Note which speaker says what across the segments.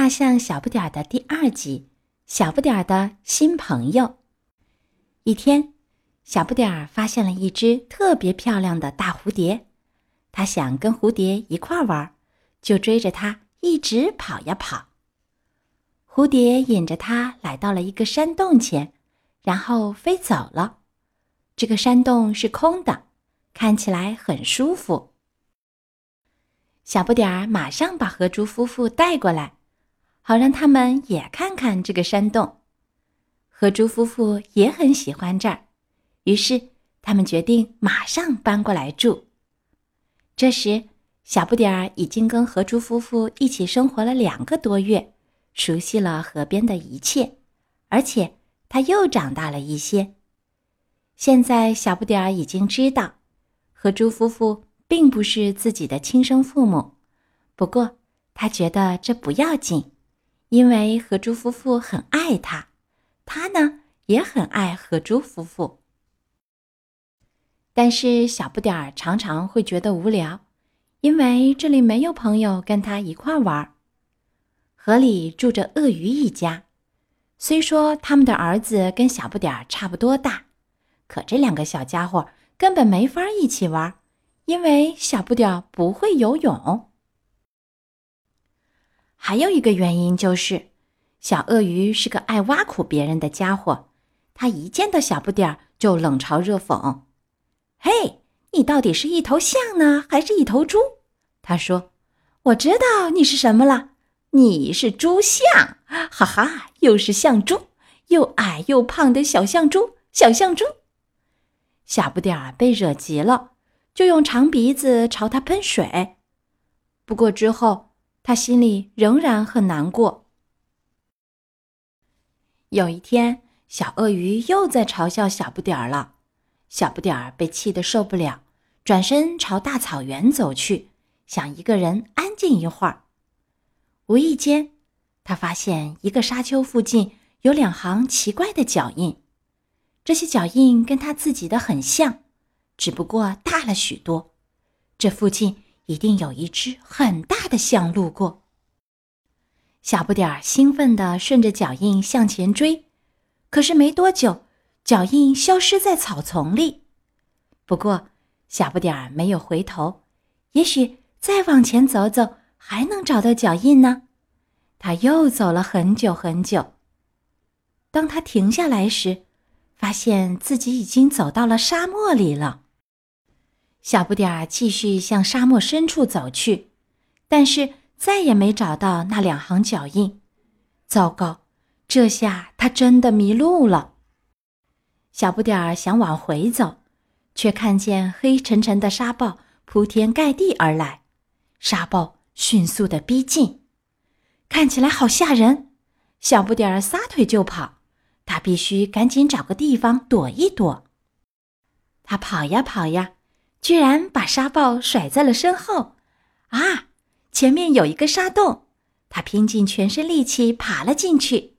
Speaker 1: 大象小不点儿的第二集：小不点儿的新朋友。一天，小不点儿发现了一只特别漂亮的大蝴蝶，他想跟蝴蝶一块儿玩，就追着它一直跑呀跑。蝴蝶引着它来到了一个山洞前，然后飞走了。这个山洞是空的，看起来很舒服。小不点儿马上把河猪夫妇带过来。好让他们也看看这个山洞。河猪夫妇也很喜欢这儿，于是他们决定马上搬过来住。这时，小不点儿已经跟河猪夫妇一起生活了两个多月，熟悉了河边的一切，而且他又长大了一些。现在，小不点儿已经知道，河猪夫妇并不是自己的亲生父母，不过他觉得这不要紧。因为河猪夫妇很爱他，他呢也很爱河猪夫妇。但是小不点儿常常会觉得无聊，因为这里没有朋友跟他一块玩。河里住着鳄鱼一家，虽说他们的儿子跟小不点儿差不多大，可这两个小家伙根本没法一起玩，因为小不点儿不会游泳。还有一个原因就是，小鳄鱼是个爱挖苦别人的家伙。他一见到小不点儿就冷嘲热讽：“嘿，你到底是一头象呢，还是一头猪？”他说：“我知道你是什么了，你是猪象，哈哈，又是象猪，又矮又胖的小象猪，小象猪。”小不点儿被惹急了，就用长鼻子朝他喷水。不过之后。他心里仍然很难过。有一天，小鳄鱼又在嘲笑小不点儿了。小不点儿被气得受不了，转身朝大草原走去，想一个人安静一会儿。无意间，他发现一个沙丘附近有两行奇怪的脚印，这些脚印跟他自己的很像，只不过大了许多。这附近。一定有一只很大的象路过。小不点儿兴奋地顺着脚印向前追，可是没多久，脚印消失在草丛里。不过，小不点儿没有回头，也许再往前走走，还能找到脚印呢。他又走了很久很久。当他停下来时，发现自己已经走到了沙漠里了。小不点儿继续向沙漠深处走去，但是再也没找到那两行脚印。糟糕，这下他真的迷路了。小不点儿想往回走，却看见黑沉沉的沙暴铺天盖地而来，沙暴迅速的逼近，看起来好吓人。小不点儿撒腿就跑，他必须赶紧找个地方躲一躲。他跑呀跑呀。居然把沙暴甩在了身后，啊！前面有一个沙洞，他拼尽全身力气爬了进去。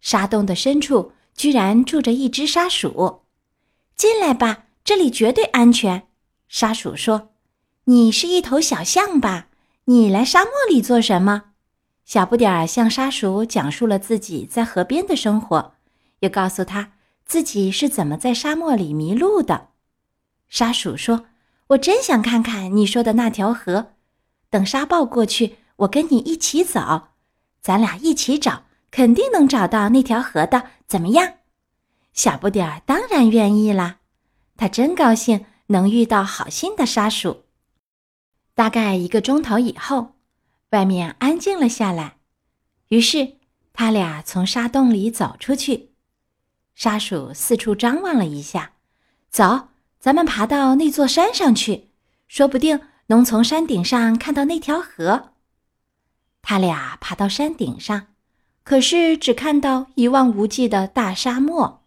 Speaker 1: 沙洞的深处居然住着一只沙鼠，进来吧，这里绝对安全。沙鼠说：“你是一头小象吧？你来沙漠里做什么？”小不点儿向沙鼠讲述了自己在河边的生活，又告诉他自己是怎么在沙漠里迷路的。沙鼠说：“我真想看看你说的那条河。等沙暴过去，我跟你一起走，咱俩一起找，肯定能找到那条河的。怎么样？”小不点儿当然愿意啦，他真高兴能遇到好心的沙鼠。大概一个钟头以后，外面安静了下来，于是他俩从沙洞里走出去。沙鼠四处张望了一下，走。咱们爬到那座山上去，说不定能从山顶上看到那条河。他俩爬到山顶上，可是只看到一望无际的大沙漠。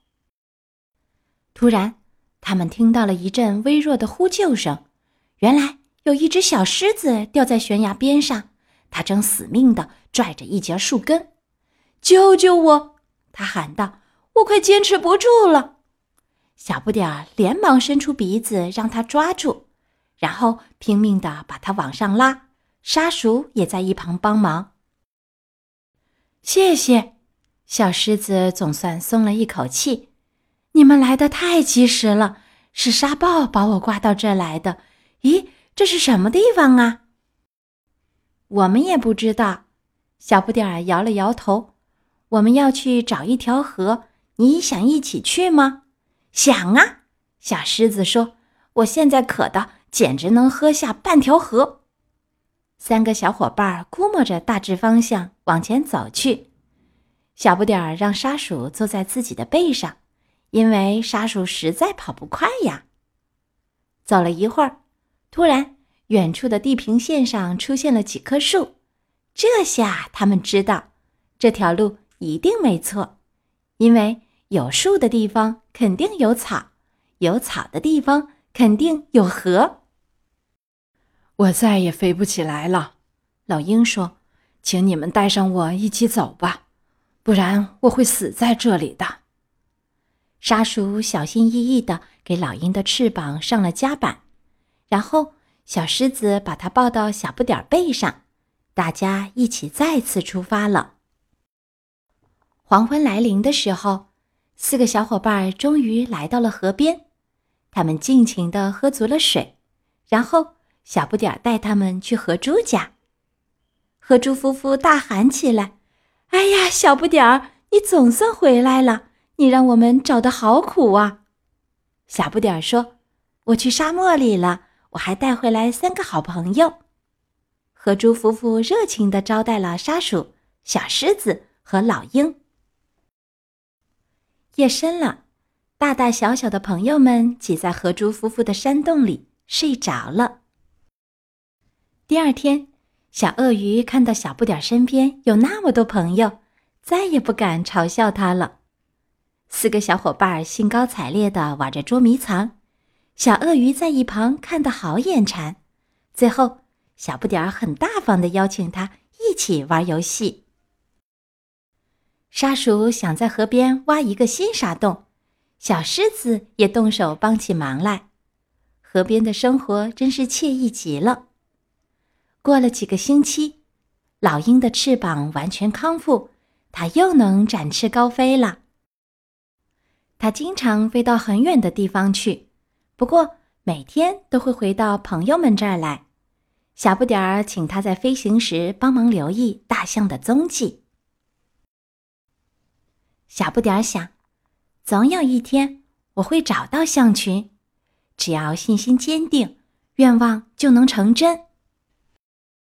Speaker 1: 突然，他们听到了一阵微弱的呼救声，原来有一只小狮子掉在悬崖边上，它正死命地拽着一截树根。“救救我！”他喊道，“我快坚持不住了。”小不点儿连忙伸出鼻子让他抓住，然后拼命的把它往上拉。沙鼠也在一旁帮忙。谢谢。小狮子总算松了一口气。你们来的太及时了，是沙暴把我刮到这来的。咦，这是什么地方啊？我们也不知道。小不点儿摇了摇头。我们要去找一条河，你想一起去吗？想啊！小狮子说：“我现在渴的简直能喝下半条河。”三个小伙伴估摸着大致方向往前走去。小不点儿让沙鼠坐在自己的背上，因为沙鼠实在跑不快呀。走了一会儿，突然远处的地平线上出现了几棵树，这下他们知道这条路。一定没错，因为有树的地方肯定有草，有草的地方肯定有河。
Speaker 2: 我再也飞不起来了，老鹰说：“请你们带上我一起走吧，不然我会死在这里的。”
Speaker 1: 沙鼠小心翼翼地给老鹰的翅膀上了夹板，然后小狮子把它抱到小不点儿背上，大家一起再次出发了。黄昏来临的时候，四个小伙伴终于来到了河边。他们尽情地喝足了水，然后小不点儿带他们去河猪家。河猪夫妇大喊起来：“哎呀，小不点儿，你总算回来了！你让我们找的好苦啊！”小不点儿说：“我去沙漠里了，我还带回来三个好朋友。”河猪夫妇热情地招待了沙鼠、小狮子和老鹰。夜深了，大大小小的朋友们挤在河猪夫妇的山洞里睡着了。第二天，小鳄鱼看到小不点儿身边有那么多朋友，再也不敢嘲笑他了。四个小伙伴兴高采烈地玩着捉迷藏，小鳄鱼在一旁看得好眼馋。最后，小不点儿很大方地邀请他一起玩游戏。沙鼠想在河边挖一个新沙洞，小狮子也动手帮起忙来。河边的生活真是惬意极了。过了几个星期，老鹰的翅膀完全康复，它又能展翅高飞了。它经常飞到很远的地方去，不过每天都会回到朋友们这儿来。小不点儿请它在飞行时帮忙留意大象的踪迹。小不点想，总有一天我会找到象群，只要信心坚定，愿望就能成真。